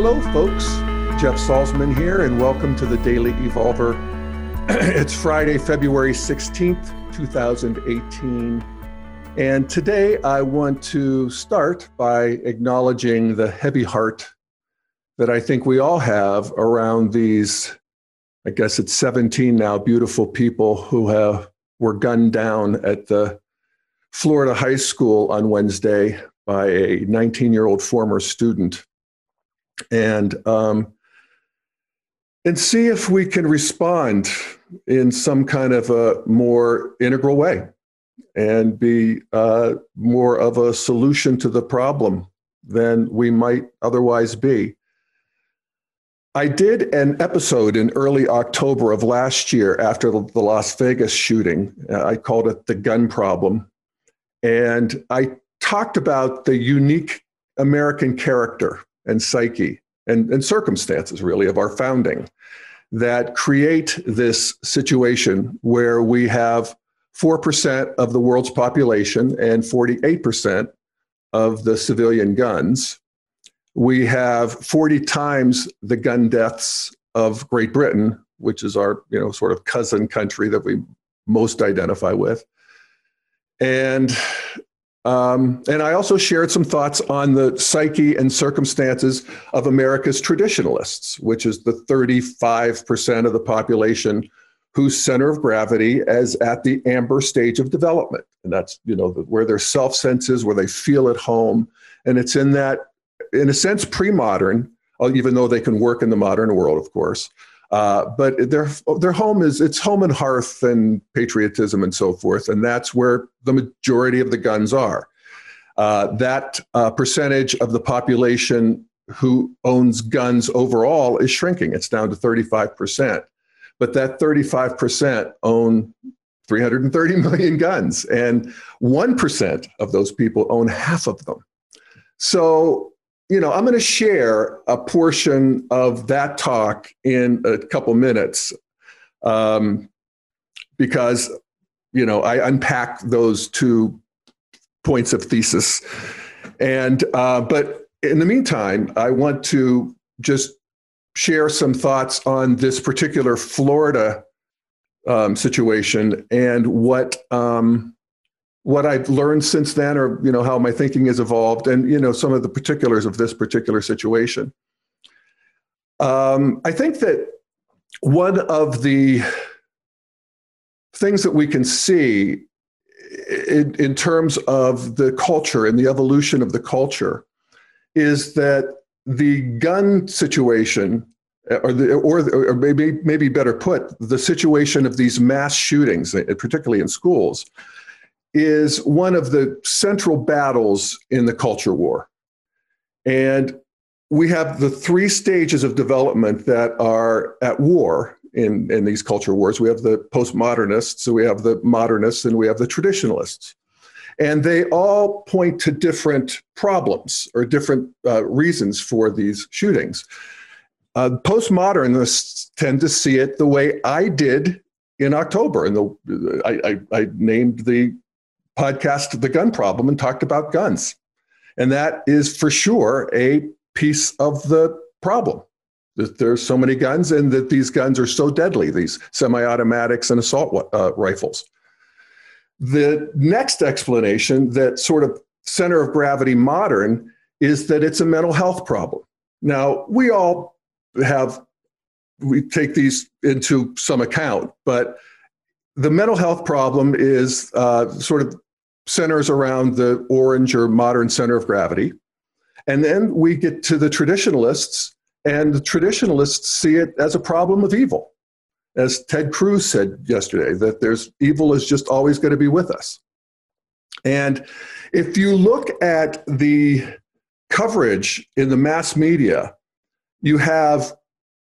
Hello, folks. Jeff Salzman here, and welcome to the Daily Evolver. it's Friday, February 16th, 2018. And today I want to start by acknowledging the heavy heart that I think we all have around these, I guess it's 17 now, beautiful people who have, were gunned down at the Florida high school on Wednesday by a 19 year old former student and um, and see if we can respond in some kind of a more integral way and be uh, more of a solution to the problem than we might otherwise be. I did an episode in early October of last year after the Las Vegas shooting. I called it the gun problem. And I talked about the unique American character and psyche and, and circumstances, really, of our founding that create this situation where we have 4% of the world's population and 48% of the civilian guns. We have 40 times the gun deaths of Great Britain, which is our you know sort of cousin country that we most identify with. And um, and I also shared some thoughts on the psyche and circumstances of America's traditionalists, which is the 35% of the population whose center of gravity is at the amber stage of development. And that's, you know, where their self sense is, where they feel at home. And it's in that, in a sense, pre modern, uh, even though they can work in the modern world, of course. Uh, but their their home is it's home and hearth and patriotism and so forth, and that's where the majority of the guns are. Uh, that uh, percentage of the population who owns guns overall is shrinking. It's down to 35 percent, but that 35 percent own 330 million guns, and one percent of those people own half of them. So you know, I'm going to share a portion of that talk in a couple minutes um, because, you know, I unpack those two points of thesis. And, uh, but in the meantime, I want to just share some thoughts on this particular Florida um, situation and what um, what I've learned since then, or you know how my thinking has evolved, and you know some of the particulars of this particular situation. Um, I think that one of the things that we can see in, in terms of the culture and the evolution of the culture is that the gun situation or, the, or, or maybe, maybe better put, the situation of these mass shootings, particularly in schools, is one of the central battles in the culture war. And we have the three stages of development that are at war in, in these culture wars. We have the postmodernists, so we have the modernists, and we have the traditionalists. And they all point to different problems or different uh, reasons for these shootings. Uh, postmodernists tend to see it the way I did in October. And the, I, I, I named the podcast The Gun Problem and talked about guns. And that is for sure a piece of the problem that there's so many guns and that these guns are so deadly, these semi automatics and assault uh, rifles. The next explanation that sort of center of gravity modern is that it's a mental health problem. Now, we all have, we take these into some account, but the mental health problem is uh, sort of centers around the orange or modern center of gravity. And then we get to the traditionalists, and the traditionalists see it as a problem of evil. As Ted Cruz said yesterday, that there's evil is just always going to be with us. And if you look at the coverage in the mass media, you have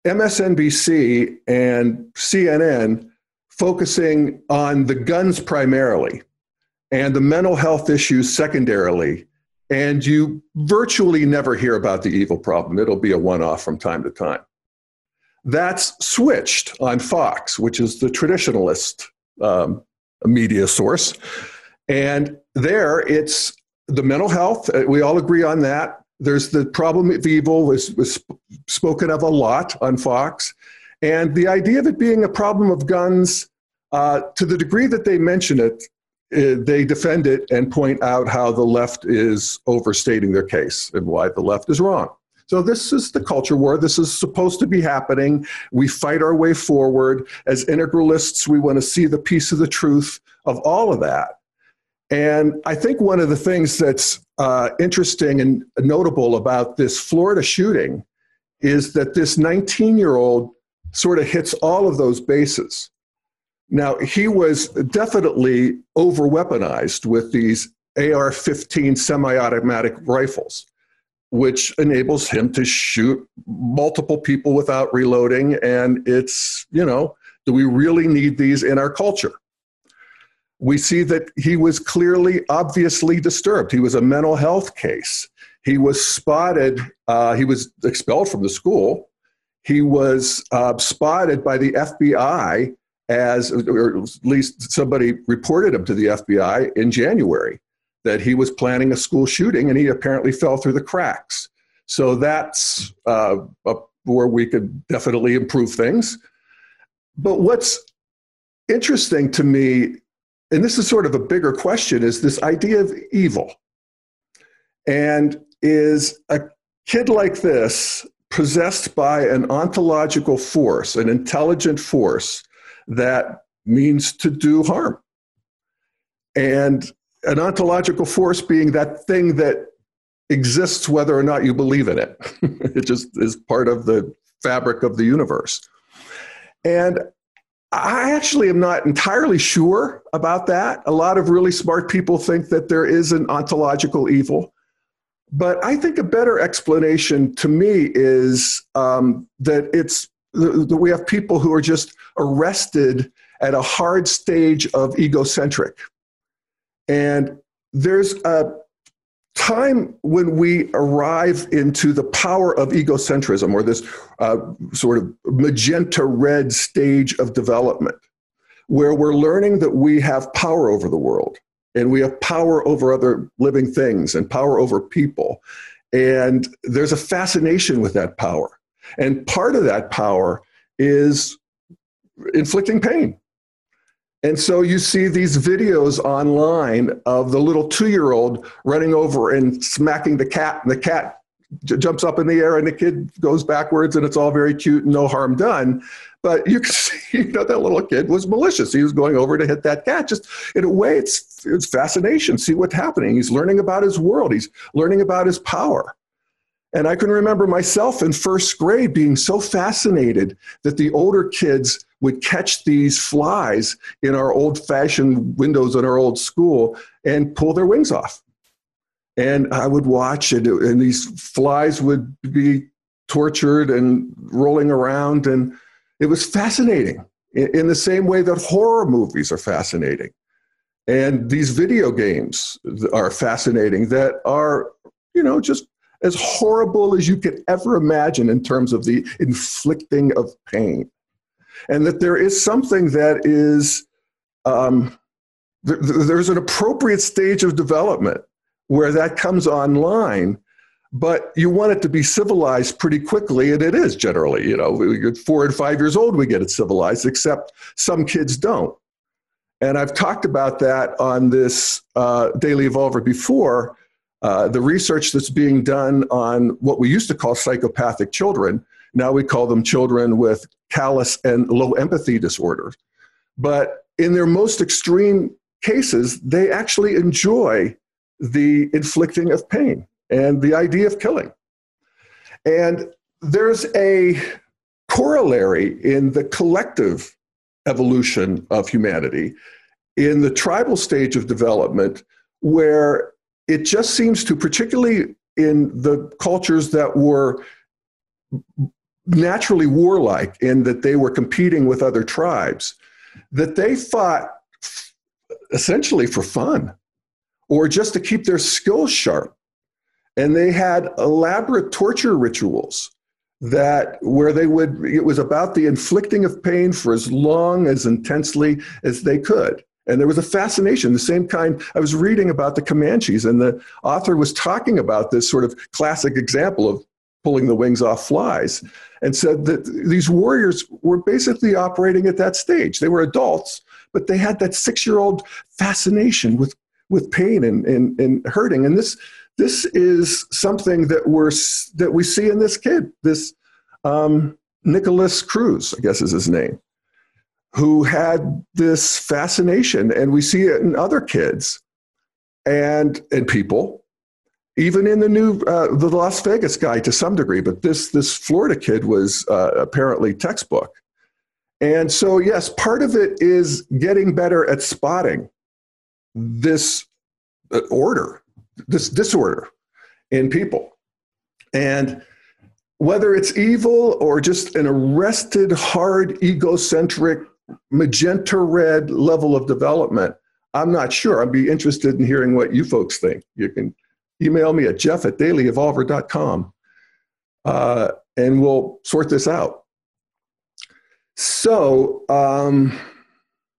MSNBC and CNN focusing on the guns primarily and the mental health issues secondarily. And you virtually never hear about the evil problem. It'll be a one off from time to time. That's switched on Fox, which is the traditionalist um, media source. And there it's the mental health, uh, we all agree on that. There's the problem of evil was, spoken of a lot on Fox. And the idea of it being a problem of guns, uh, to the degree that they mention it, they defend it and point out how the left is overstating their case and why the left is wrong. So, this is the culture war. This is supposed to be happening. We fight our way forward. As integralists, we want to see the piece of the truth of all of that. And I think one of the things that's uh, interesting and notable about this Florida shooting is that this 19 year old sort of hits all of those bases. Now, he was definitely over weaponized with these AR 15 semi automatic rifles which enables him to shoot multiple people without reloading. And it's, you know, do we really need these in our culture? We see that he was clearly, obviously disturbed. He was a mental health case. He was spotted, uh, he was expelled from the school. He was uh, spotted by the FBI as, or at least somebody reported him to the FBI in January that he was planning a school shooting and he apparently fell through the cracks. So that's uh, where we could definitely improve things. But what's interesting to me, and this is sort of a bigger question, is this idea of evil. And is a kid like this possessed by an ontological force, an intelligent force that means to do harm? And an ontological force being that thing that exists whether or not you believe in it. it just is part of the fabric of the universe. And I actually am not entirely sure about that. A lot of really smart people think that there is an ontological evil. But I think a better explanation to me is um, that it's that we have people who are just arrested at a hard stage of egocentric and there's a time when we arrive into the power of egocentrism or this uh, sort of magenta red stage of development where we're learning that we have power over the world and we have power over other living things and power over people. And there's a fascination with that power. And part of that power is inflicting pain. And so you see these videos online of the little two year old running over and smacking the cat, and the cat j- jumps up in the air, and the kid goes backwards, and it's all very cute and no harm done. But you can see, you know, that little kid was malicious. He was going over to hit that cat. Just in a way, it's, it's fascination. See what's happening. He's learning about his world, he's learning about his power. And I can remember myself in first grade being so fascinated that the older kids would catch these flies in our old fashioned windows in our old school and pull their wings off. And I would watch it, and these flies would be tortured and rolling around. And it was fascinating in the same way that horror movies are fascinating. And these video games are fascinating that are, you know, just as horrible as you could ever imagine in terms of the inflicting of pain. And that there is something that is um, th- there's an appropriate stage of development where that comes online but you want it to be civilized pretty quickly and it is generally you know four and five years old we get it civilized except some kids don't. And i've talked about that on this uh, daily evolver before uh, the research that's being done on what we used to call psychopathic children now we call them children with callous and low empathy disorders. But in their most extreme cases, they actually enjoy the inflicting of pain and the idea of killing. And there's a corollary in the collective evolution of humanity in the tribal stage of development where it just seems to particularly in the cultures that were naturally warlike in that they were competing with other tribes, that they fought essentially for fun or just to keep their skills sharp. And they had elaborate torture rituals that where they would it was about the inflicting of pain for as long as intensely as they could And there was a fascination, the same kind. I was reading about the Comanches, and the author was talking about this sort of classic example of pulling the wings off flies, and said that these warriors were basically operating at that stage. They were adults, but they had that six year old fascination with, with pain and, and, and hurting. And this, this is something that, we're, that we see in this kid, this um, Nikolas Cruz, I guess is his name who had this fascination, and we see it in other kids and and people, even in the new uh, the Las Vegas guy to some degree. But this this Florida kid was uh, apparently textbook, and so yes, part of it is getting better at spotting this uh, order, this disorder in people, and whether it's evil or just an arrested, hard, egocentric magenta red level of development, I'm not sure. I'd be interested in hearing what you folks think. You can email me at jeff at dailyevolver.com uh, and we'll sort this out. So um,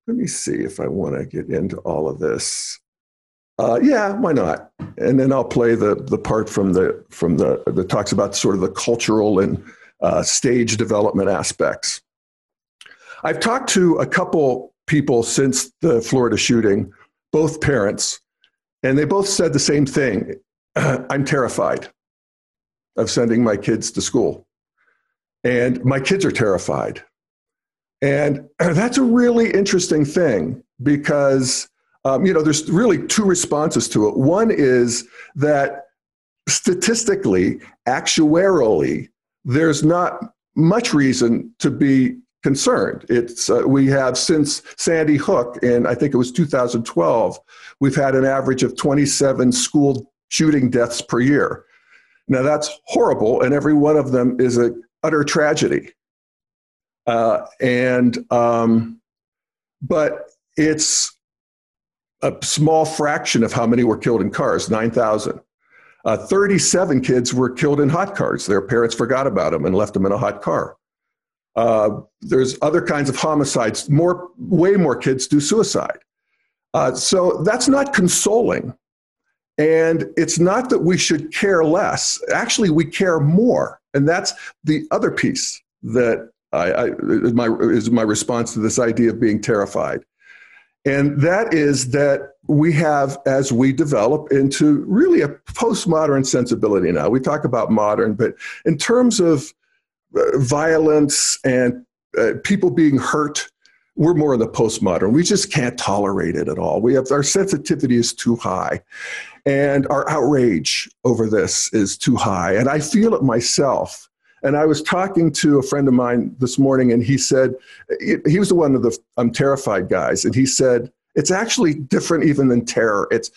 let me see if I want to get into all of this. Uh, yeah, why not? And then I'll play the the part from the from the that talks about sort of the cultural and uh, stage development aspects. I've talked to a couple people since the Florida shooting, both parents, and they both said the same thing. I'm terrified of sending my kids to school. And my kids are terrified. And that's a really interesting thing because, um, you know, there's really two responses to it. One is that statistically, actuarially, there's not much reason to be concerned. It's uh, we have since Sandy Hook in I think it was 2012, we've had an average of 27 school shooting deaths per year. Now that's horrible, and every one of them is an utter tragedy. Uh, and um, but it's a small fraction of how many were killed in cars, 9,000. Uh, 37 kids were killed in hot cars. Their parents forgot about them and left them in a hot car. Uh, there's other kinds of homicides. More, way more kids do suicide. Uh, so that's not consoling. And it's not that we should care less. Actually, we care more. And that's the other piece that I, I, my, is my response to this idea of being terrified. And that is that we have, as we develop into really a postmodern sensibility now, we talk about modern, but in terms of violence and uh, people being hurt we're more in the postmodern. We just can't tolerate it at all. We have our sensitivity is too high. And our outrage over this is too high. And i feel it myself. And i was talking to a friend of mine this morning and he said he was the one of the i'm terrified guys. And he said it's actually different even than terror. It's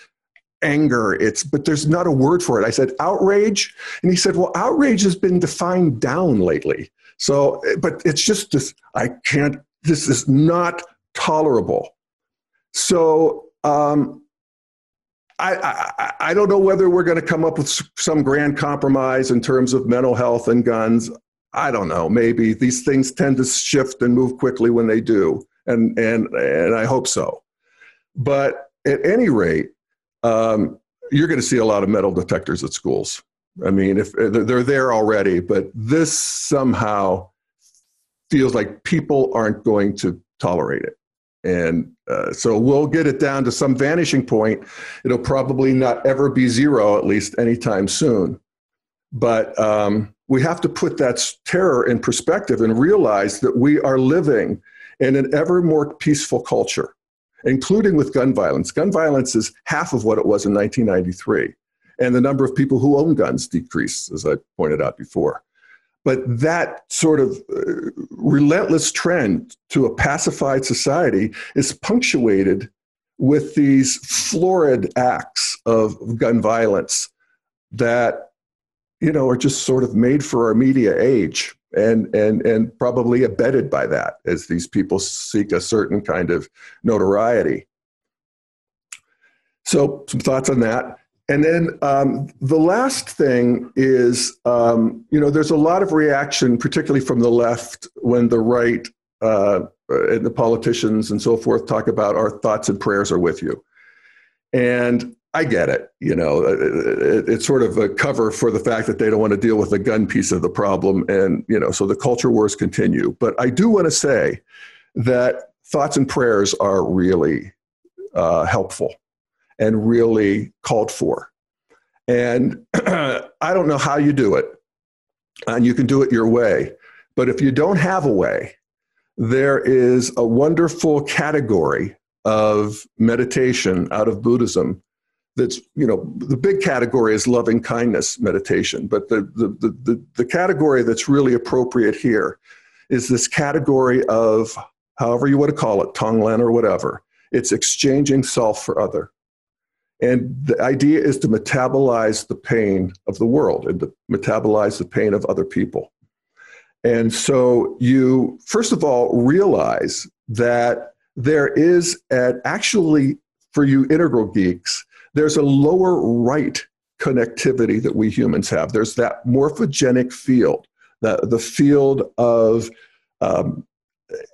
anger it's but there's not a word for it i said outrage and he said well outrage has been defined down lately so but it's just this i can't this is not tolerable so um, I, I, I don't know whether we're going to come up with some grand compromise in terms of mental health and guns. I don't know. Maybe these things tend to shift and move quickly when they do, and and and I hope so. But at any rate, um, you're going to see a lot of metal detectors at schools. I mean, if uh, they're there already, but this somehow feels like people aren't going to tolerate it. And uh, so we'll get it down to some vanishing point. It'll probably not ever be zero, at least anytime soon. But um, we have to put that terror in perspective and realize that we are living in an ever more peaceful culture including with gun violence. Gun violence is half of what it was in 1993. And the number of people who own guns decreased, as I pointed out before. But that sort of uh, relentless trend to a pacified society is punctuated with these florid acts of gun violence that you know are just sort of made for our media age and and and probably abetted by that as these people seek a certain kind of notoriety. So some thoughts on that. And then um, the last thing is, um, you know, there's a lot of reaction, particularly from the left, when the right uh, and the politicians and so forth talk about our thoughts and prayers are with you. And I get it. You know, it, it's sort of a cover for the fact that they don't want to deal with the gun piece of the problem. And, you know, so the culture wars continue. But I do want to say that thoughts and prayers are really uh, helpful and really called for. And I don't know how you do it, and you can do it your way. But if you don't have a way, there is a wonderful category of meditation out of Buddhism that's you know the big category is loving kindness meditation but the, the the the, the, category that's really appropriate here is this category of however you want to call it tonglen or whatever it's exchanging self for other. And the idea is to metabolize the pain of the world and to metabolize the pain of other people. And so you first of all realize that there is an actually for you integral geeks there's a lower right connectivity that we humans have. There's that morphogenic field the, the field of um,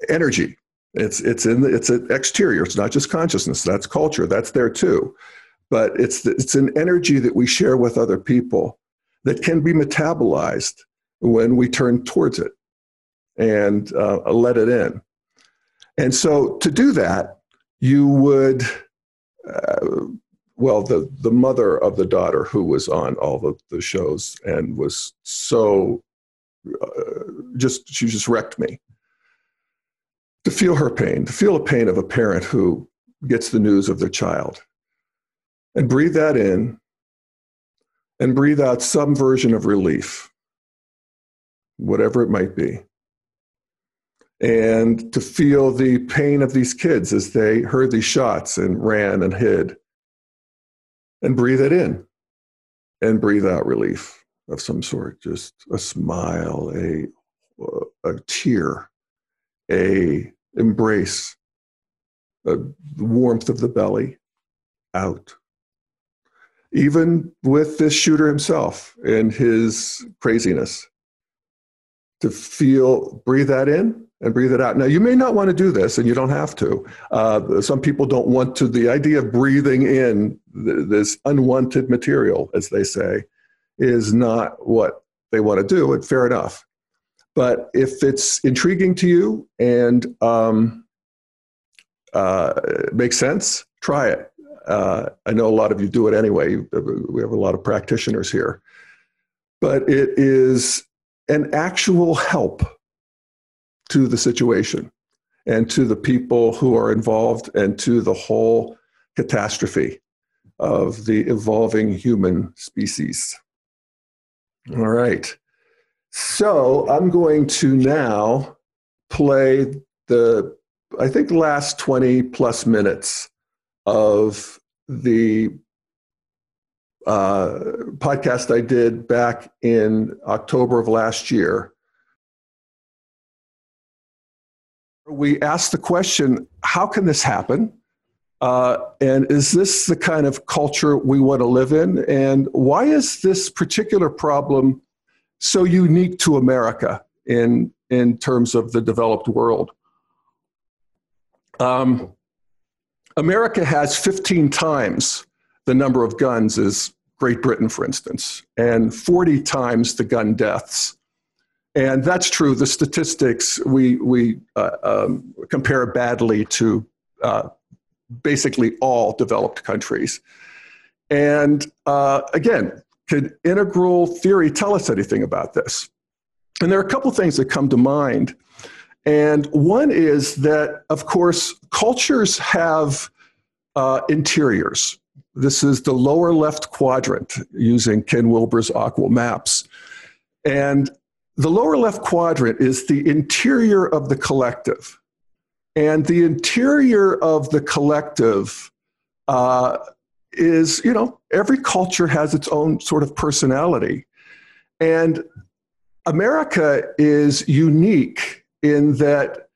energy. It's it's in the, it's an exterior. It's not just consciousness. That's culture. That's there too. But it's it's an energy that we share with other people that can be metabolized when we turn towards it and uh, let it in. And so to do that, you would, uh, well, the, the mother of the daughter who was on all the, the shows and was so, uh, just, she just wrecked me. To feel her pain, to feel the pain of a parent who gets the news of their child. And breathe that in and breathe out some version of relief, whatever it might be and to feel the pain of these kids as they heard these shots and ran and hid. And breathe it in and breathe out relief of some sort just a smile, a, a tear, a embrace, a warmth of the belly out. Even with this shooter himself and his craziness, to feel, breathe that in and breathe it out. Now, you may not want to do this, and you don't have to. Uh, some people don't want to. The idea of breathing in th- this unwanted material, as they say, is not what they want to do, and fair enough. But if it's intriguing to you and um, uh, makes sense, try it. Uh, I know a lot of you do it anyway. We have a lot of practitioners here. But it is an actual help to the situation and to the people who are involved and to the whole catastrophe of the evolving human species. All right. So I'm going to now play the, I think, last 20 plus minutes of the uh, podcast I did back in October of last year we asked the question how can this happen? Uh, and is this the kind of culture we want to live in? And why is this particular problem so unique to America in, in terms of the developed world? Um, America has 15 times the number of guns as Great Britain, for instance, and 40 times the gun deaths. And that's true. The statistics we, we uh, um, compare badly to uh, basically all developed countries. And uh, again, could integral theory tell us anything about this? And there are a couple things that come to mind. And one is that, of course, cultures have uh, interiors. This is the lower left quadrant using Ken Wilber's AQAL maps. And the lower left quadrant is the interior of the collective. And the interior of the collective uh, is, you know, every culture has its own sort of personality. And America is unique in that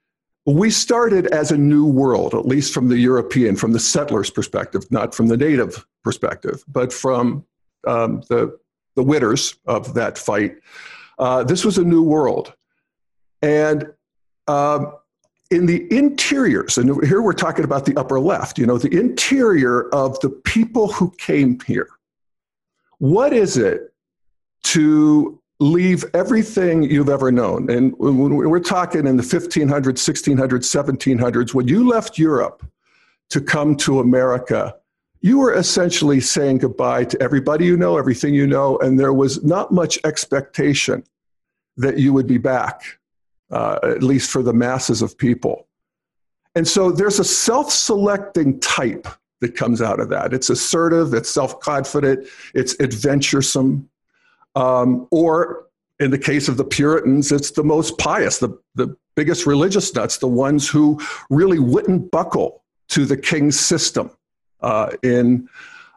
we started as a new world, at least from the European, from the settler's perspective, not from the native perspective, but from um, the, the winners of that fight. Uh, this was a new world. And um, in the interiors, and here we're talking about the upper left, you know, the interior of the people who came here, what is it to leave everything you've ever known? And when we're talking in the 1500s, 1600s, 1700s, when you left Europe to come to America, you were essentially saying goodbye to everybody you know, everything you know, and there was not much expectation that you would be back uh, at least for the masses of people. And so there's a self selecting type that comes out of that. It's assertive, it's self confident, it's adventuresome. Um, or in the case of the Puritans, it's the most pious, the, the biggest religious nuts, the ones who really wouldn't buckle to the king's system uh, in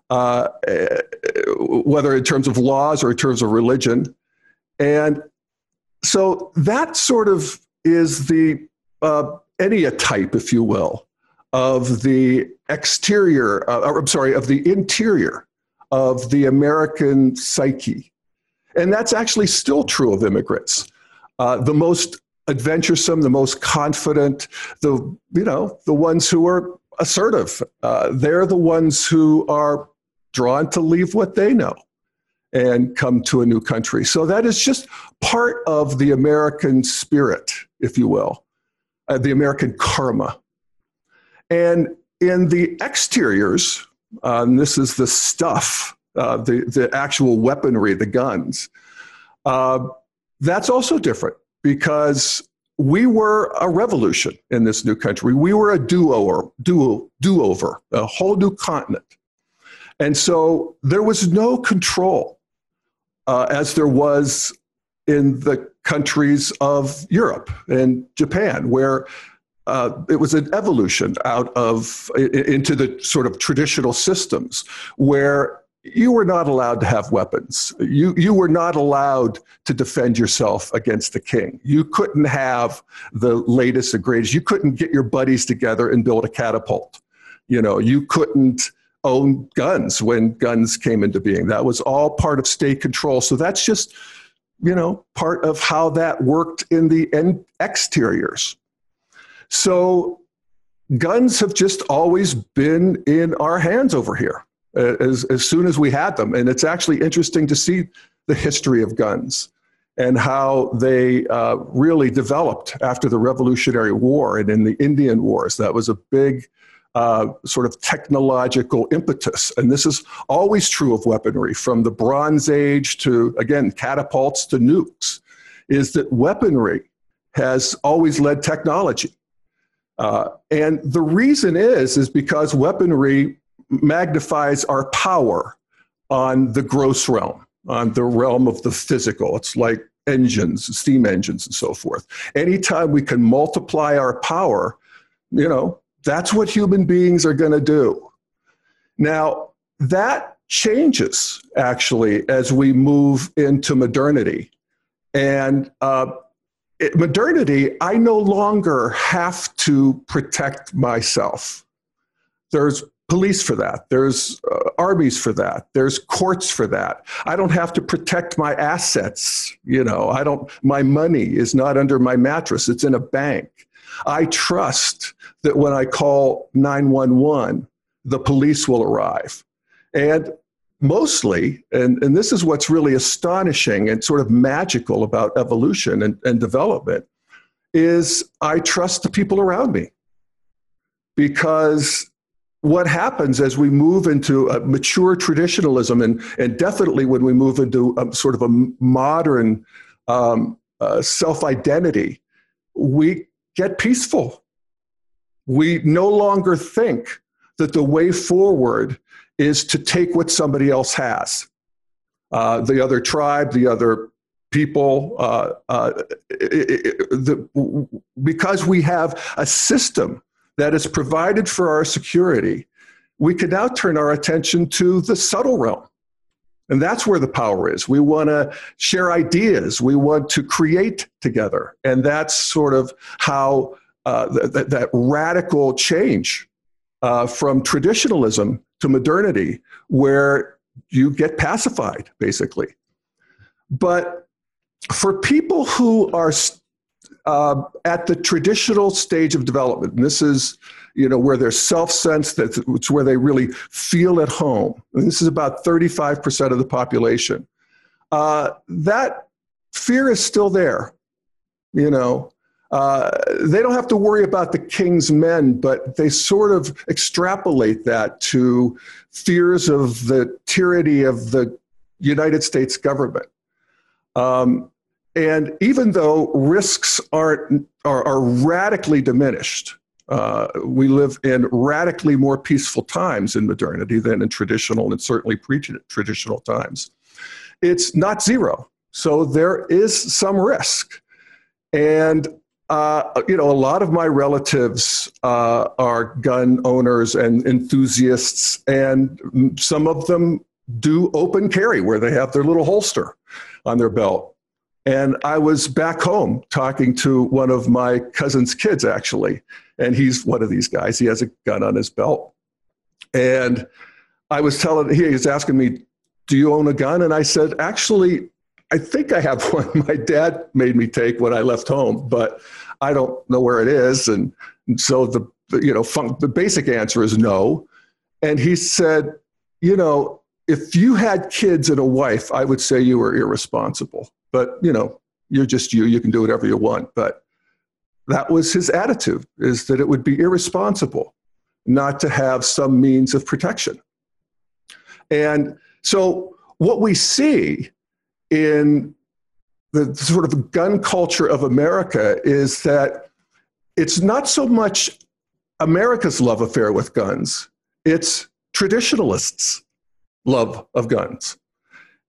uh, whether in terms of laws or in terms of religion. And so that sort of is the uh, type, if you will, of the exterior, uh, I'm sorry, of the interior of the American psyche. And that's actually still true of immigrants. Uh, the most adventuresome, the most confident, the, you know, the ones who are assertive, uh, they're the ones who are drawn to leave what they know and come to a new country. So that is just part of the American spirit, if you will, uh, the American karma. And in the exteriors, and this is the stuff, uh, the, the actual weaponry, the guns, uh, that's also different because we were a revolution in this new country. We were a do-over, do, do-over, a whole new continent. And so there was no control uh, as there was in the countries of Europe and Japan, where uh, it was an evolution out of into the sort of traditional systems where you were not allowed to have weapons. You, you were not allowed to defend yourself against the king. You couldn't have the latest and greatest. You couldn't get your buddies together and build a catapult. You know, you couldn't own guns when guns came into being. That was all part of state control. So that's just, you know, part of how that worked in the exteriors. So guns have just always been in our hands over here as, as soon as we had them. And it's actually interesting to see the history of guns and how they uh, really developed after the Revolutionary War and in the Indian Wars. That was a big uh, sort of technological impetus. And this is always true of weaponry from the Bronze Age to, again, catapults to nukes, is that weaponry has always led technology. Uh, and the reason is, is because weaponry magnifies our power on the gross realm, on the realm of the physical. It's like engines, steam engines, and so forth. Anytime we can multiply our power, you know, that's what human beings are going to do. Now, that changes actually as we move into modernity. And uh, it, modernity, I no longer have to protect myself. There's police for that. There's uh, armies for that. There's courts for that. I don't have to protect my assets. You know, I don't, my money is not under my mattress. It's in a bank. I trust that when I call 911, the police will arrive. And mostly, and, and this is what's really astonishing and sort of magical about evolution and, and development, is I trust the people around me. Because what happens as we move into a mature traditionalism, and, and definitely when we move into sort of a modern um, uh, self identity, we get peaceful. We no longer think that the way forward is to take what somebody else has. Uh, the other tribe, the other people, uh, uh, it, it, the, because we have a system that is provided for our security, we can now turn our attention to the subtle realm. And that's where the power is. We want to share ideas. We want to create together. And that's sort of how uh, th- that radical change uh, from traditionalism to modernity, where you get pacified, basically. But for people who are uh, at the traditional stage of development. And this is, you know, where they're self-sensed, that it's where they really feel at home. And this is about 35% of the population. Uh, that fear is still there, you know. Uh, they don't have to worry about the king's men, but they sort of extrapolate that to fears of the tyranny of the United States government. Um, and even though risks aren't, are, are radically diminished, uh, we live in radically more peaceful times in modernity than in traditional and certainly pre traditional times. It's not zero. So there is some risk. And uh, you know, a lot of my relatives uh, are gun owners and enthusiasts, and some of them do open carry where they have their little holster on their belt. And I was back home talking to one of my cousin's kids, actually, and he's one of these guys. He has a gun on his belt. And I was telling, he was asking me, Do you own a gun? And I said, Actually, I think I have one my dad made me take when I left home, but I don't know where it is. And, so the, you know, fun, the basic answer is no. And he said, you know, if you had kids and a wife, I would say you were irresponsible. But, you know, you're just you, you can do whatever you want. But that was his attitude, is that it would be irresponsible not to have some means of protection. And so what we see in the sort of gun culture of America is that it's not so much America's love affair with guns, it's traditionalists' love of guns.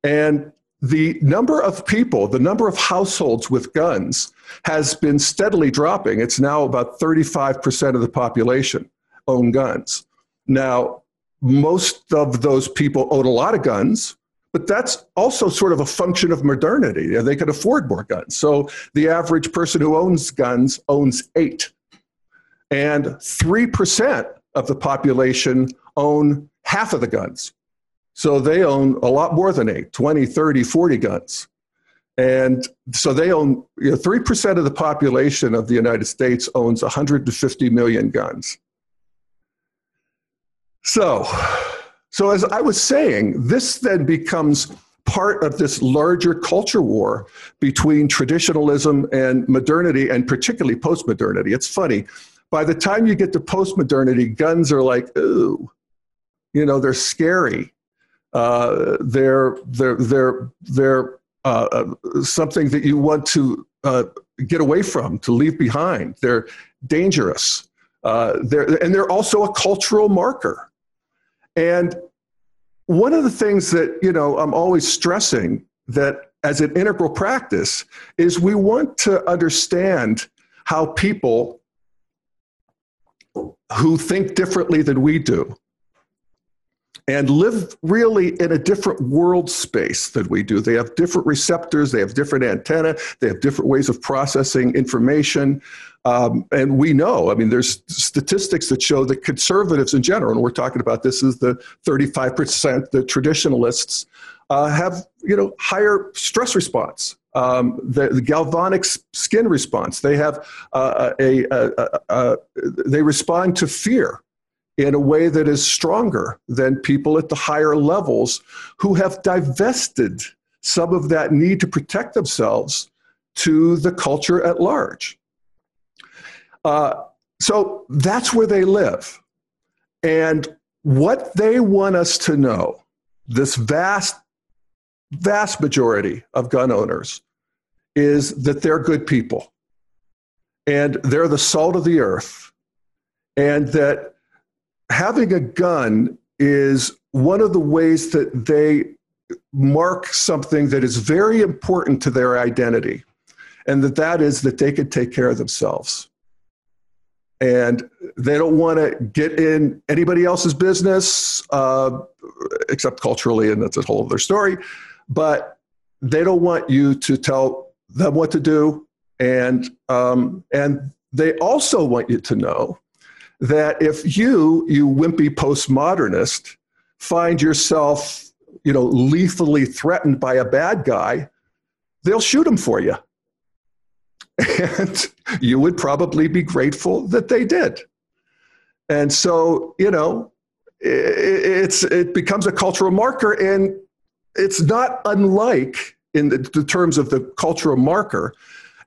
And the number of people, the number of households with guns has been steadily dropping. It's now about 35% of the population own guns. Now, most of those people own a lot of guns, but that's also sort of a function of modernity. They can afford more guns. So the average person who owns guns owns eight. And 3% of the population own half of the guns. So they own a lot more than eight 20, 30, 40 guns. And so they own, you know, 3% of the population of the United States owns 150 million guns. So, so, as I was saying, this then becomes part of this larger culture war between traditionalism and modernity, and particularly postmodernity. It's funny. By the time you get to postmodernity, guns are like, ooh, you know, they're scary. Uh, they're they're they're they're uh, uh, something that you want to uh, get away from, to leave behind. They're dangerous. Uh, they're, and they're also a cultural marker. And one of the things that, you know, I'm always stressing that as an integral practice is we want to understand how people who think differently than we do and live really in a different world space than we do. They have different receptors, they have different antenna, they have different ways of processing information. Um, and we know, I mean, there's statistics that show that conservatives in general, and we're talking about this is the 35%, the traditionalists, uh, have you know higher stress response. Um, the, the, galvanic skin response. They have uh, a, a, a, a, they respond to fear in a way that is stronger than people at the higher levels who have divested some of that need to protect themselves to the culture at large. Uh, so that's where they live. And what they want us to know, this vast, vast majority of gun owners, is that they're good people and they're the salt of the earth and that having a gun is one of the ways that they mark something that is very important to their identity and that that is that they can take care of themselves. And they don't want to get in anybody else's business uh, except culturally and that's a whole other story but they don't want you to tell them what to do and um, and they also want you to know that if you, you wimpy postmodernist, find yourself, you know, lethally threatened by a bad guy, they'll shoot him for you. And you would probably be grateful that they did. And so, you know, it's, it becomes a cultural marker, and it's not unlike, in the, the terms of the cultural marker,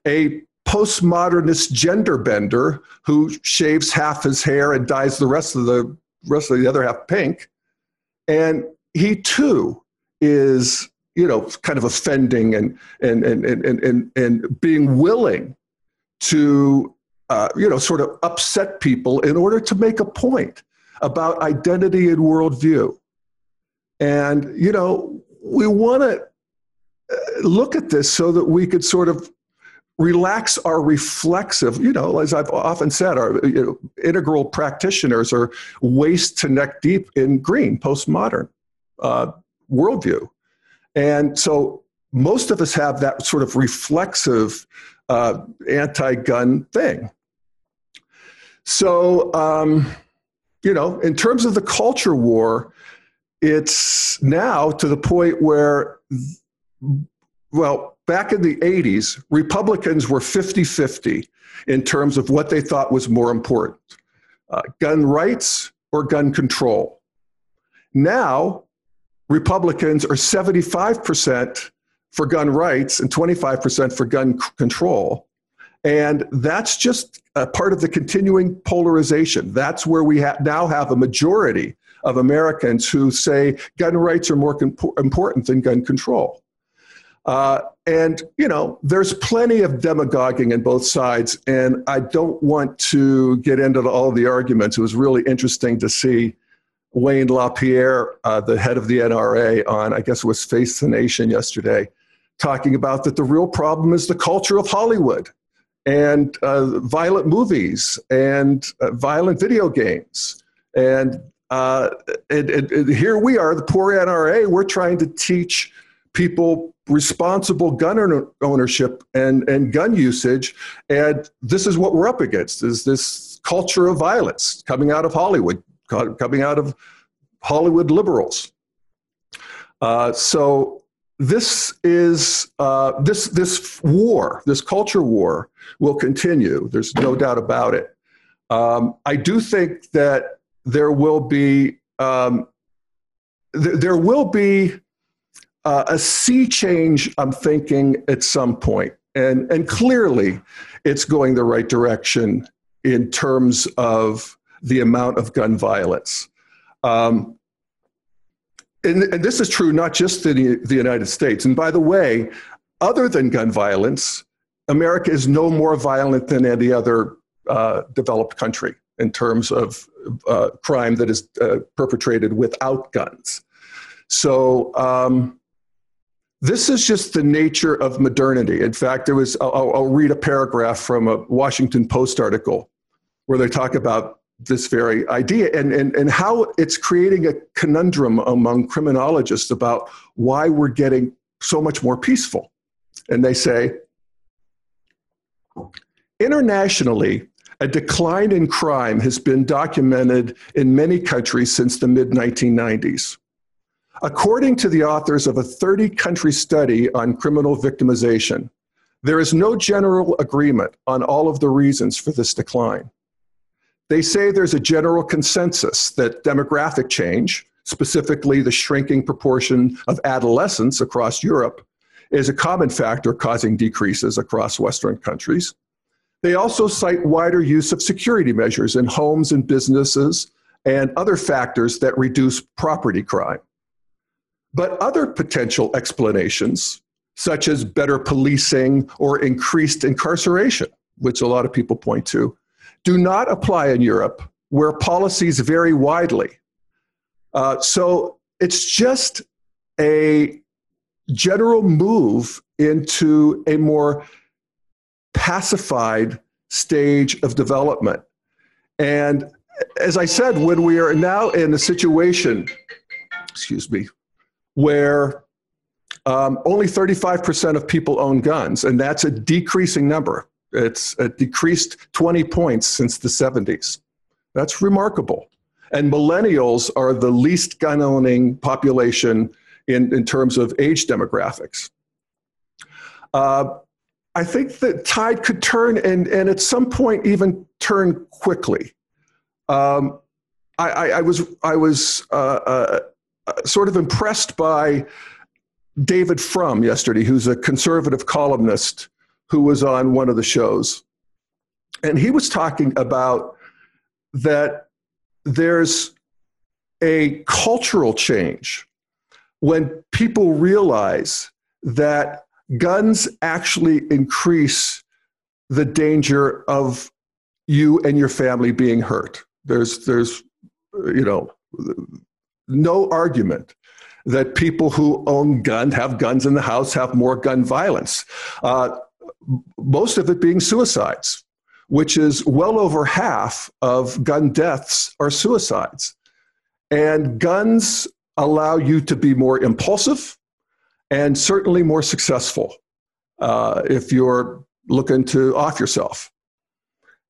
a postmodernist gender bender who shaves half his hair and dyes the rest of the rest of the other half pink. And he too is, you know, kind of offending and and and and and, and being willing to uh, you know sort of upset people in order to make a point about identity and worldview. And you know, we want to uh, look at this so that we could sort of relax our reflexive, you know, as I've often said, our you know, integral practitioners are waist to neck deep in green, postmodern uh, worldview. And so most of us have that sort of reflexive uh, anti gun thing. So, um, you know, in terms of the culture war, it's now to the point where, well, back in the 80s, Republicans were 50 50 in terms of what they thought was more important uh, gun rights or gun control. Now, Republicans are 75% for gun rights and 25% for gun c- control. And that's just a part of the continuing polarization. That's where we ha- now have a majority of Americans who say gun rights are more important than gun control. Uh, and, you know, there's plenty of demagoguing in both sides. And I don't want to get into all the arguments. It was really interesting to see Wayne LaPierre, uh, the head of the NRA, on, I guess it was Face the Nation yesterday, talking about that the real problem is the culture of Hollywood and uh, violent movies and uh, violent video games. And, uh, here we are, the poor NRA, we're trying to teach people responsible gun ownership and, and gun usage. And this is what we're up against is this culture of violence coming out of Hollywood, coming out of Hollywood liberals. Uh, so this is uh, this this war, this culture war, will continue. There's no doubt about it. Um, I do think that there will be um, th- there will be uh, a sea change, I'm thinking, at some point. And, and clearly, it's going the right direction in terms of the amount of gun violence. Um, and, and, this is true not just in the, the United States. And by the way, other than gun violence, America is no more violent than any other uh, developed country in terms of uh, crime that is uh, perpetrated without guns. So, um, this is just the nature of modernity. In fact, there was, I'll, I'll, read a paragraph from a Washington Post article where they talk about this very idea and, and, and how it's creating a conundrum among criminologists about why we're getting so much more peaceful. And they say, internationally, a decline in crime has been documented in many countries since the mid 1990s. According to the authors of a 30 country study on criminal victimization, there is no general agreement on all of the reasons for this decline. They say there's a general consensus that demographic change, specifically the shrinking proportion of adolescents across Europe, is a common factor causing decreases across Western countries. They also cite wider use of security measures in homes and businesses and other factors that reduce property crime. But other potential explanations, such as better policing or increased incarceration, which a lot of people point to, do not apply in Europe, where policies vary widely. Uh, so it's just a general move into a more pacified stage of development. And as I said, when we are now in a situation, excuse me, where um, only 35% of people own guns, and that's a decreasing number. It's a decreased 20 points since the 70s. That's remarkable. And millennials are the least gun owning population in, in terms of age demographics. Uh, I think the tide could turn and, and at some point even turn quickly. Um, I, I, I, was, I was uh, uh, sort of impressed by David Frum yesterday, who's a conservative columnist who was on one of the shows. And he was talking about that there's a cultural change when people realize that guns actually increase the danger of you and your family being hurt. There's, there's, you know, no argument that people who own guns, have guns in the house, have more gun violence. Uh, most of it being suicides, which is well over half of gun deaths are suicides. And guns allow you to be more impulsive and certainly more successful uh, if you're looking to off yourself.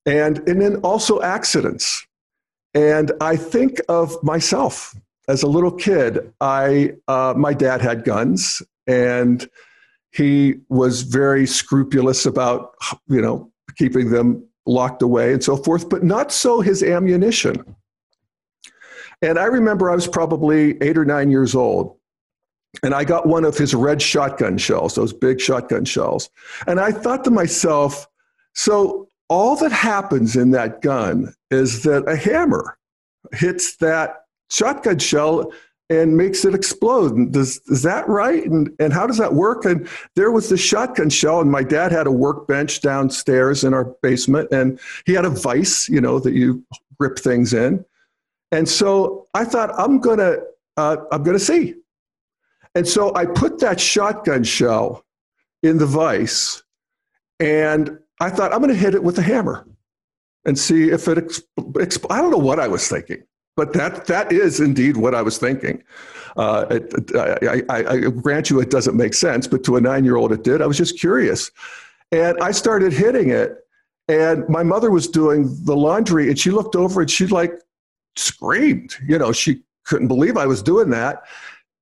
And, and then also accidents. And I think of myself as a little kid. I, uh, my dad had guns and he was very scrupulous about, you know, keeping them locked away and so forth, but not so his ammunition. And I remember I was probably eight or nine years old, and I got one of his red shotgun shells, those big shotgun shells. And I thought to myself, so all that happens in that gun is that a hammer hits that shotgun shell and makes it explode. Does, is that right? And, and how does that work? And there was the shotgun shell, and my dad had a workbench downstairs in our basement, and he had a vise, you know, that you grip things in. And so I thought, I'm gonna, uh, I'm gonna see. And so I put that shotgun shell in the vise, and I thought, I'm gonna hit it with a hammer and see if it, exp- exp- I don't know what I was thinking. But that, that is indeed what I was thinking. Uh, it, I, I, I grant you it doesn't make sense, but to a nine year old it did. I was just curious. And I started hitting it. And my mother was doing the laundry and she looked over and she like screamed. You know, she couldn't believe I was doing that.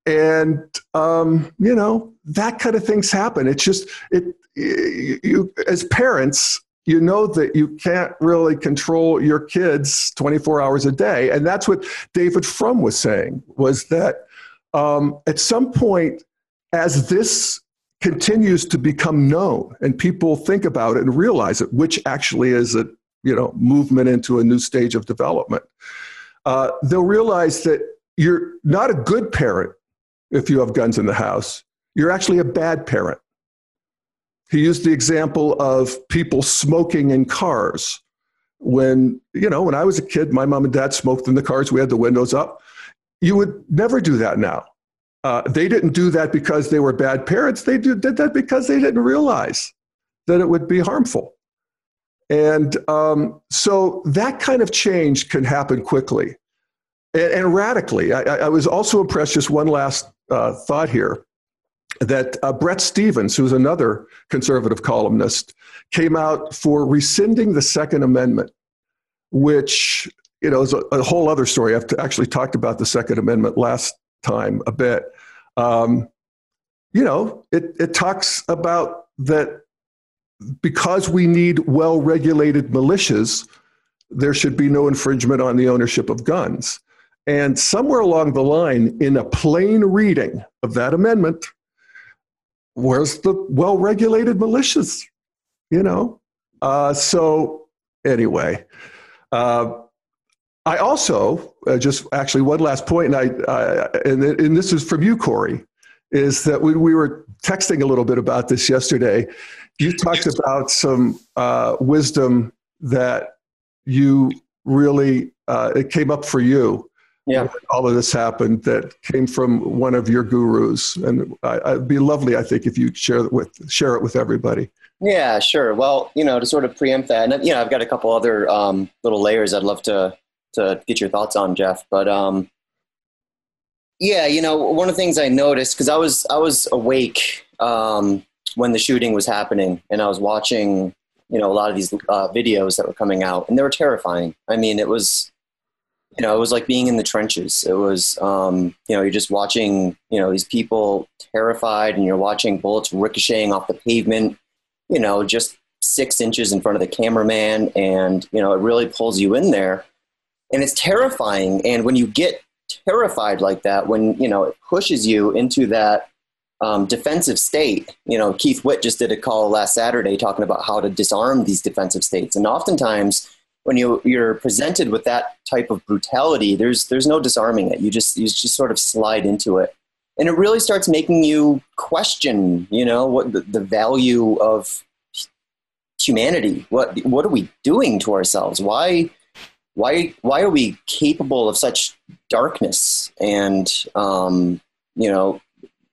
And, um, you know, that kind of things happen. It's just, it, you, as parents, you know that you can't really control your kids 24 hours a day. And that's what david frum was saying was that um, at some point as this continues to become known and people think about it and realize it which actually is a you know movement into a new stage of development uh, they'll realize that you're not a good parent if you have guns in the house. You're actually a bad parent he used the example of people smoking in cars. When, you know, when I was a kid, my mom and dad smoked in the cars. We had the windows up. You would never do that now. Uh, they didn't do that because they were bad parents. They did that because they didn't realize that it would be harmful. And um, so that kind of change can happen quickly and, and radically. I, I, was also impressed, just one last uh, thought here that uh, Bret Stephens, who's another conservative columnist, came out for rescinding the Second Amendment, which you know is a, a whole other story. I've actually talked about the Second Amendment last time a bit. Um, you know, it, it talks about that because we need well regulated militias, there should be no infringement on the ownership of guns. And somewhere along the line, in a plain reading of that amendment, where's the well-regulated militias? You know. Uh, so anyway, uh, I also uh, just actually one last point, and I and, and this is from you, Corey, is that we, we were texting a little bit about this yesterday. You talked about some uh, wisdom that you really uh, it came up for you yeah. all of this happened that came from one of your gurus. And I, it'd be lovely i think if you share it with share it with everybody. Yeah sure. Well you know to sort of preempt that and you know i've got a couple other um, little layers i'd love to to get your thoughts on jeff. But um, yeah you know one of the things i noticed because i was i was awake um, when the shooting was happening and i was watching you know a lot of these uh, videos that were coming out and they were terrifying. I mean it was you know, it was like being in the trenches. It was, um, you know, you're just watching, you know, these people terrified and you're watching bullets ricocheting off the pavement. you know, just six inches in front of the cameraman, and you know, it really pulls you in there, and it's terrifying. And when you get terrified like that, when you know it pushes you into that um, defensive state. You know, Keith Witt just did a call last Saturday talking about how to disarm these defensive states, and oftentimes when you you're presented with that type of brutality, there's there's no disarming it. You just you just sort of slide into it, and it really starts making you question, you know, what the, the value of humanity. What what are we doing to ourselves? Why why why are we capable of such darkness and um, you know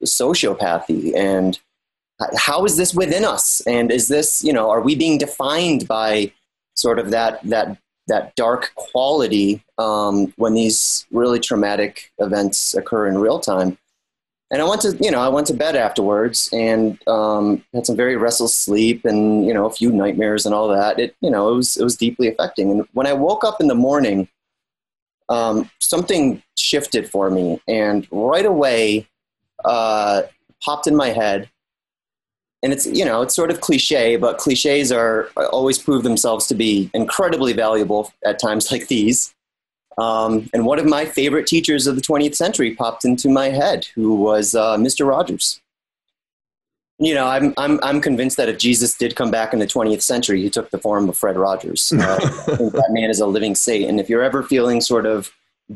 sociopathy and how is this within us and is this you know are we being defined by sort of that that that dark quality um, when these really traumatic events occur in real time and i went to you know i went to bed afterwards and um, had some very restless sleep and you know a few nightmares and all that it you know it was it was deeply affecting and when i woke up in the morning um, something shifted for me and right away uh, popped in my head. And it's, you know, it's sort of cliche, but cliches are always prove themselves to be incredibly valuable at times like these. Um, and one of my favorite teachers of the 20th century popped into my head, who was uh, Mr. Rogers. You know, I'm, I'm, I'm convinced that if Jesus did come back in the 20th century, he took the form of Fred Rogers. Uh, I think that man is a living saint. And if you're ever feeling sort of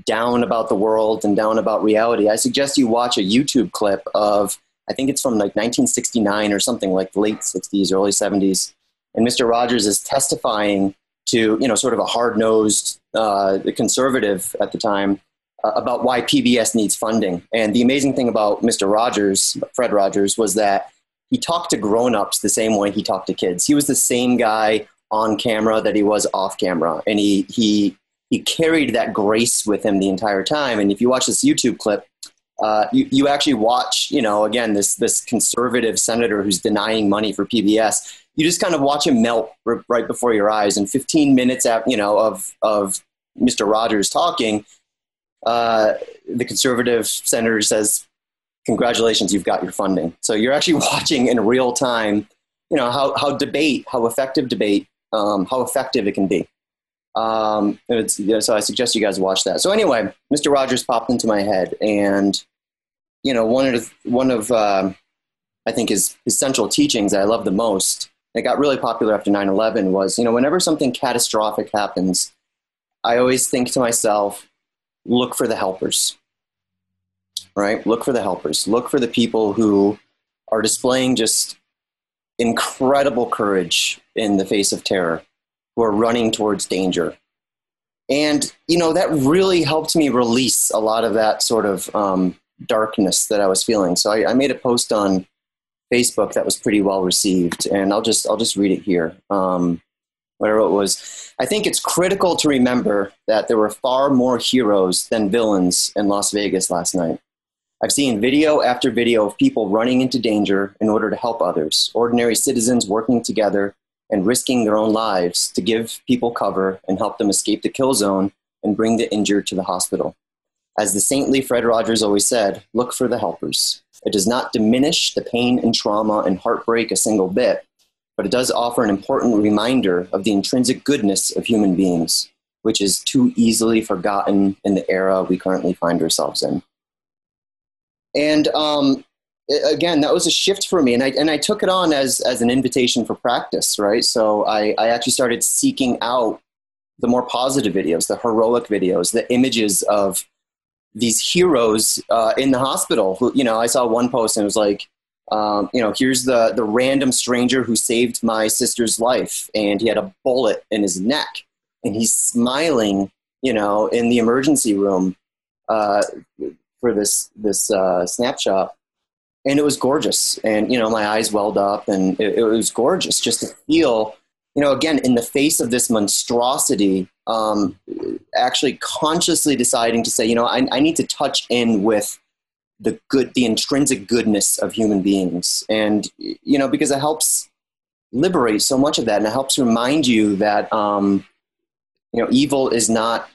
down about the world and down about reality, I suggest you watch a YouTube clip of, I think it's from like 1969 or something like late 60s, early 70s. And Mr. Rogers is testifying to, you know, sort of a hard nosed uh, conservative at the time uh, about why PBS needs funding. And the amazing thing about Mr. Rogers, Fred Rogers, was that he talked to grown ups the same way he talked to kids. He was the same guy on camera that he was off camera. And he, he he carried that grace with him the entire time. And if you watch this YouTube clip, uh, you, you actually watch, you know, again, this, this conservative senator who's denying money for PBS. You just kind of watch him melt r- right before your eyes. And 15 minutes, at, you know, of, of Mr. Rogers talking, uh, the conservative senator says, congratulations, you've got your funding. So you're actually watching in real time, you know, how, how debate, how effective debate, um, how effective it can be. Um, you know, so I suggest you guys watch that. So anyway, Mr. Rogers popped into my head, and you know, one of one of uh, I think his his central teachings that I love the most. It got really popular after 9/11. Was you know, whenever something catastrophic happens, I always think to myself, look for the helpers. Right? Look for the helpers. Look for the people who are displaying just incredible courage in the face of terror who are running towards danger. And, you know, that really helped me release a lot of that sort of um, darkness that I was feeling. So I, I, made a post on Facebook that was pretty well received, and I'll just, I'll just read it here. Um, whatever it was. I think it's critical to remember that there were far more heroes than villains in Las Vegas last night. I've seen video after video of people running into danger in order to help others, ordinary citizens working together and risking their own lives to give people cover and help them escape the kill zone and bring the injured to the hospital. As the saintly Fred Rogers always said, look for the helpers. It does not diminish the pain and trauma and heartbreak a single bit, but it does offer an important reminder of the intrinsic goodness of human beings, which is too easily forgotten in the era we currently find ourselves in. And um, again, that was a shift for me, and I and I took it on as as an invitation for practice, right? So I I actually started seeking out the more positive videos, the heroic videos, the images of these heroes uh, in the hospital. Who you know, I saw one post and it was like. Um, you know, here's the the random stranger who saved my sister's life, and he had a bullet in his neck, and he's smiling, you know, in the emergency room uh, for this this uh, snapshot and it was gorgeous. And you know my eyes welled up and it, it, was gorgeous just to feel you know again in the face of this monstrosity um, actually consciously deciding to say you know I, I need to touch in with the good the intrinsic goodness of human beings. And you know because it helps liberate so much of that and it helps remind you that um, you know evil is not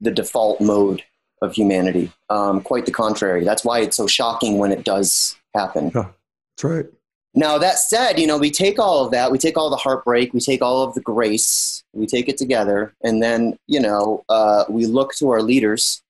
the default mode of humanity. Um, quite the contrary. That's why it's so shocking when it does happen. Yeah, that's right. Now, that said, you know, we take all of that, we take all the heartbreak, we take all of the grace, we take it together, and then, you know, uh, we look to our leaders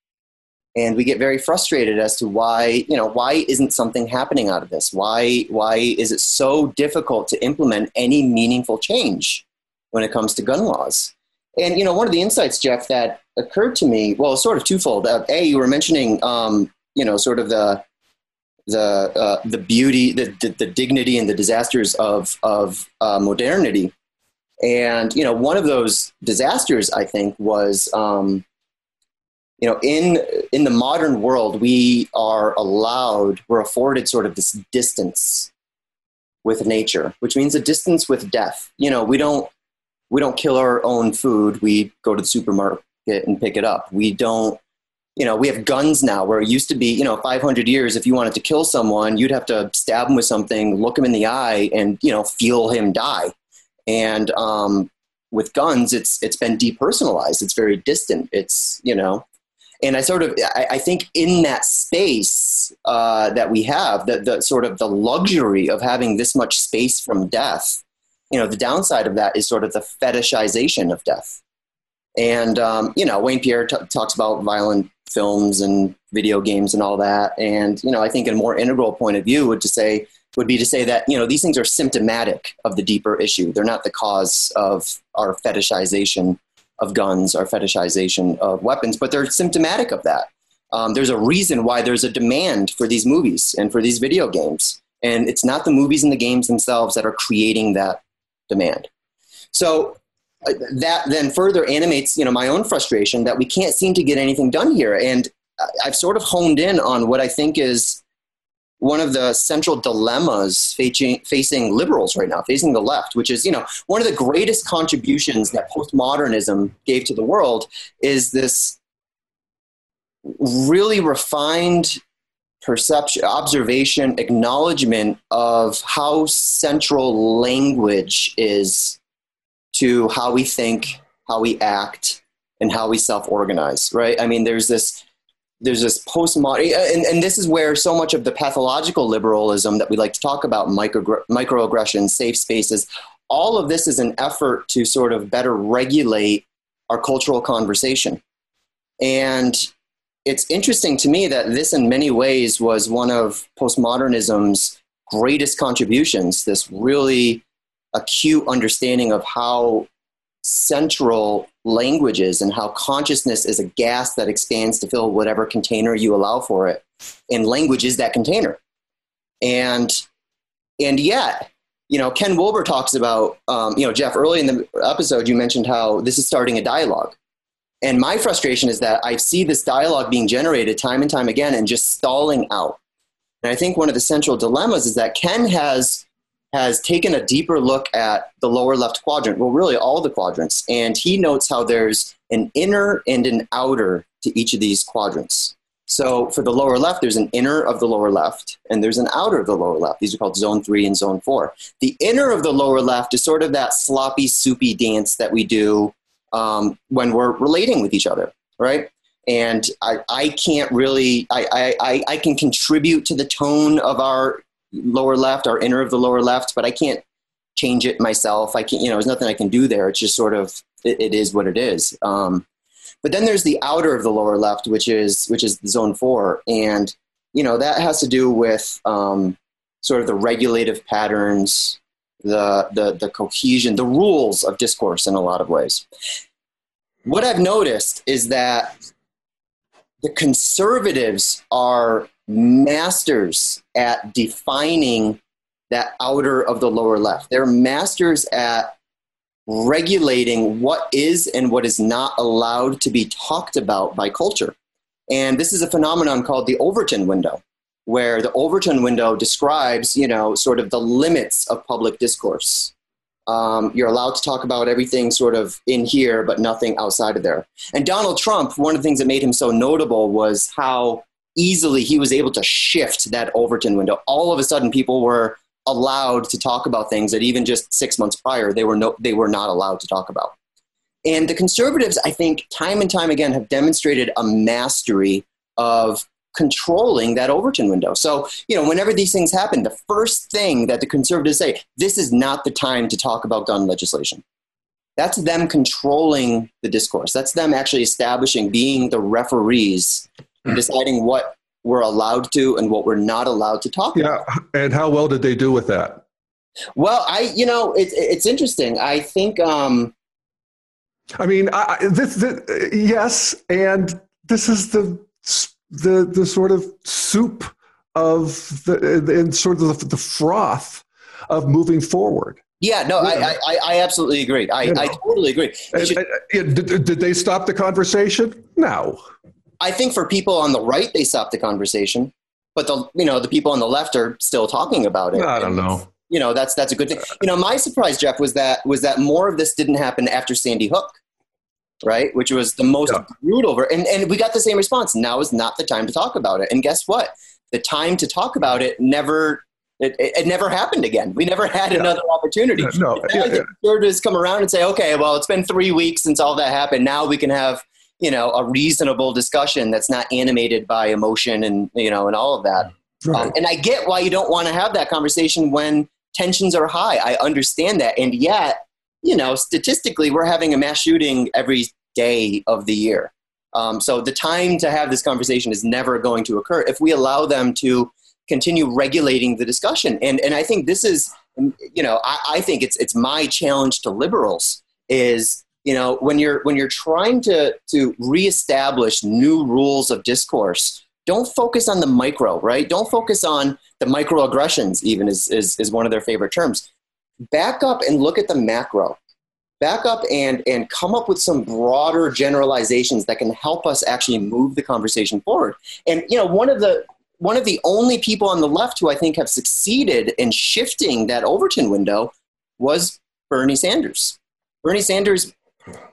and we get very frustrated as to why, you know, why isn't something happening out of this? Why, why is it so difficult to implement any meaningful change when it comes to gun laws? And, you know, one of the insights, Jeff, that occurred to me, well, sort of twofold. Uh, a, you were mentioning, um, you know, sort of the, the uh, the beauty, the, the, the dignity, and the disasters of of uh, modernity. And you know, one of those disasters, I think, was um, you know, in in the modern world, we are allowed, we're afforded sort of this distance with nature, which means a distance with death. You know, we don't we don't kill our own food. We go to the supermarket and pick it up. We don't you know, we have guns now where it used to be, you know, 500 years, if you wanted to kill someone, you'd have to stab him with something, look him in the eye, and, you know, feel him die. And um, with guns, it's, it's been depersonalized. It's very distant. It's, you know, and I sort of, I, I think in that space uh, that we have, the, the sort of the luxury of having this much space from death, you know, the downside of that is sort of the fetishization of death. And, um, you know, Wayne Pierre t- talks about violent films and video games and all that. And you know, I think a more integral point of view would to say would be to say that you know these things are symptomatic of the deeper issue. They're not the cause of our fetishization of guns, our fetishization of weapons, but they're symptomatic of that. Um, there's a reason why there's a demand for these movies and for these video games, and it's not the movies and the games themselves that are creating that demand. So that then further animates you know my own frustration that we can't seem to get anything done here. And i've sort of honed in on what i think is one of the central dilemmas facing, facing liberals right now facing the left which is you know one of the greatest contributions that postmodernism gave to the world is this really refined perception observation acknowledgement of how central language is to how we think, how we act, and how we self-organize. Right? I mean, there's this there's this postmodern, and, and this is where so much of the pathological liberalism that we like to talk about, micro, microaggressions, safe spaces, all of this is an effort to sort of better regulate our cultural conversation. And it's interesting to me that this, in many ways, was one of postmodernism's greatest contributions. This really acute understanding of how central language is and how consciousness is a gas that expands to fill whatever container you allow for it. And language is that container. And and yet you know ken wilber talks about um, you know jeff early in the episode you mentioned how this is starting a dialogue. And my frustration is that i see this dialogue being generated time and time again and just stalling out. And i think one of the central dilemmas is that ken has has taken a deeper look at the lower left quadrant, well, really all the quadrants, and he notes how there's an inner and an outer to each of these quadrants. So for the lower left, there's an inner of the lower left, and there's an outer of the lower left. These are called zone three and zone four. The inner of the lower left is sort of that sloppy, soupy dance that we do um, when we're relating with each other, right? And I, I can't really, I, I, I can contribute to the tone of our lower left or inner of the lower left, but I can't change it myself. I can't, you know, there's nothing I can do there. It's just sort of, it, it is what it is. Um, but then there's the outer of the lower left, which is, which is zone four. And, you know, that has to do with um, sort of the regulative patterns, the, the, the cohesion, the rules of discourse in a lot of ways. What I've noticed is that the conservatives are masters at defining that outer of the lower left. They're masters at regulating what is and what is not allowed to be talked about by culture. And this is a phenomenon called the Overton window, where the Overton window describes, you know, sort of the limits of public discourse. Um, you're allowed to talk about everything sort of in here, but nothing outside of there. And Donald Trump, one of the things that made him so notable was how easily he was able to shift that Overton window. All of a sudden, people were allowed to talk about things that even just six months prior they were no, they were not allowed to talk about. And the conservatives, I think, time and time again, have demonstrated a mastery of controlling that Overton window. So, you know, whenever these things happen, the first thing that the conservatives say, this is not the time to talk about gun legislation. That's them controlling the discourse. That's them actually establishing, being the referees, and deciding what we're allowed to and what we're not allowed to talk yeah. about. Yeah, and how well did they do with that? Well, I, you know, it's it's interesting. I think. Um, I mean, I, this, this, yes, and this is the the the sort of soup of the and sort of the, the froth of moving forward. Yeah, no, I, I, I absolutely agree. I, you know, I totally agree. And, should, and, did, did they stop the conversation? No. I think for people on the right, they stopped the conversation, but the you know the people on the left are still talking about it. I don't know. You know that's that's a good thing. You know, my surprise, Jeff, was that was that more of this didn't happen after Sandy Hook, right? Which was the most yeah. brutal. And and we got the same response. Now is not the time to talk about it. And guess what? The time to talk about it never it, it, it, never happened again. We never had yeah. another opportunity. No, yeah, yeah. come around and say, okay, well, it's been three weeks since all that happened. Now we can have, you know, a reasonable discussion that's not animated by emotion and, you know, and all of that. Right. Um, and I get why you don't want to have that conversation when tensions are high. I understand that. And yet, you know, statistically, we're having a mass shooting every day of the year. Um, so the time to have this conversation is never going to occur if we allow them to continue regulating the discussion. And, and I think this is, you know, I, I think it's, it's my challenge to liberals is, you know, when you're, when you're trying to, to reestablish new rules of discourse, don't focus on the micro, right? Don't focus on the microaggressions, even is, is, is one of their favorite terms. Back up and look at the macro. Back up and, and come up with some broader generalizations that can help us actually move the conversation forward. And, you know, one of the, one of the only people on the left who I think have succeeded in shifting that Overton window was Bernie Sanders. Bernie Sanders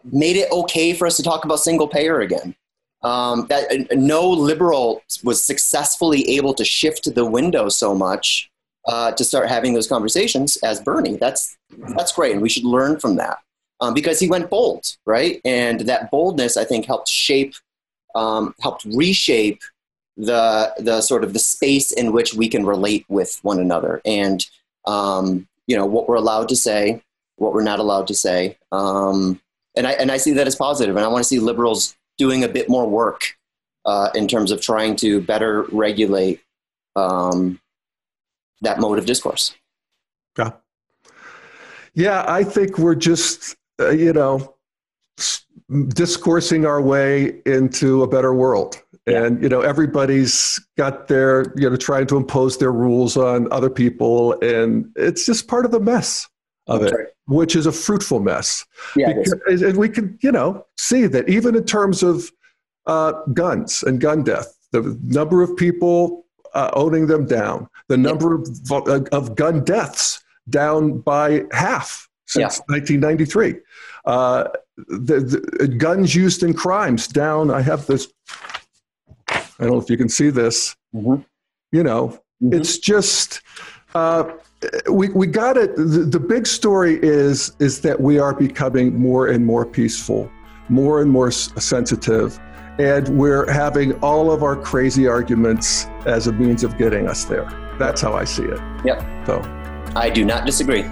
made it okay for us to talk about single payer again. Um, that no liberal was successfully able to shift the window so much uh, to start having those conversations as Bernie. That's that's great, and we should learn from that um, because he went bold, right? And that boldness, I think, helped shape, um, helped reshape the the sort of the space in which we can relate with one another and um, you know what we're allowed to say what we're not allowed to say um, and I and I see that as positive and I want to see liberals doing a bit more work uh, in terms of trying to better regulate um, that mode of discourse. Yeah. Yeah I think we're just uh, you know discoursing our way into a better world. And you know everybody's got their you know trying to impose their rules on other people and it's just part of the mess of That's it right. Which is a fruitful mess yeah, because, and we can you know see that even in terms of uh, guns and gun death the number of people uh, owning them down the number yeah. of, of gun deaths down by half since yeah. 1993 uh, the, the, guns used in crimes down i have this I don't know if you can see this. Mm-hmm. You know, mm-hmm. it's just uh, we we got it. The, the big story is is that we are becoming more and more peaceful, more and more sensitive, and we're having all of our crazy arguments as a means of getting us there. That's how I see it. Yep. So, I do not disagree.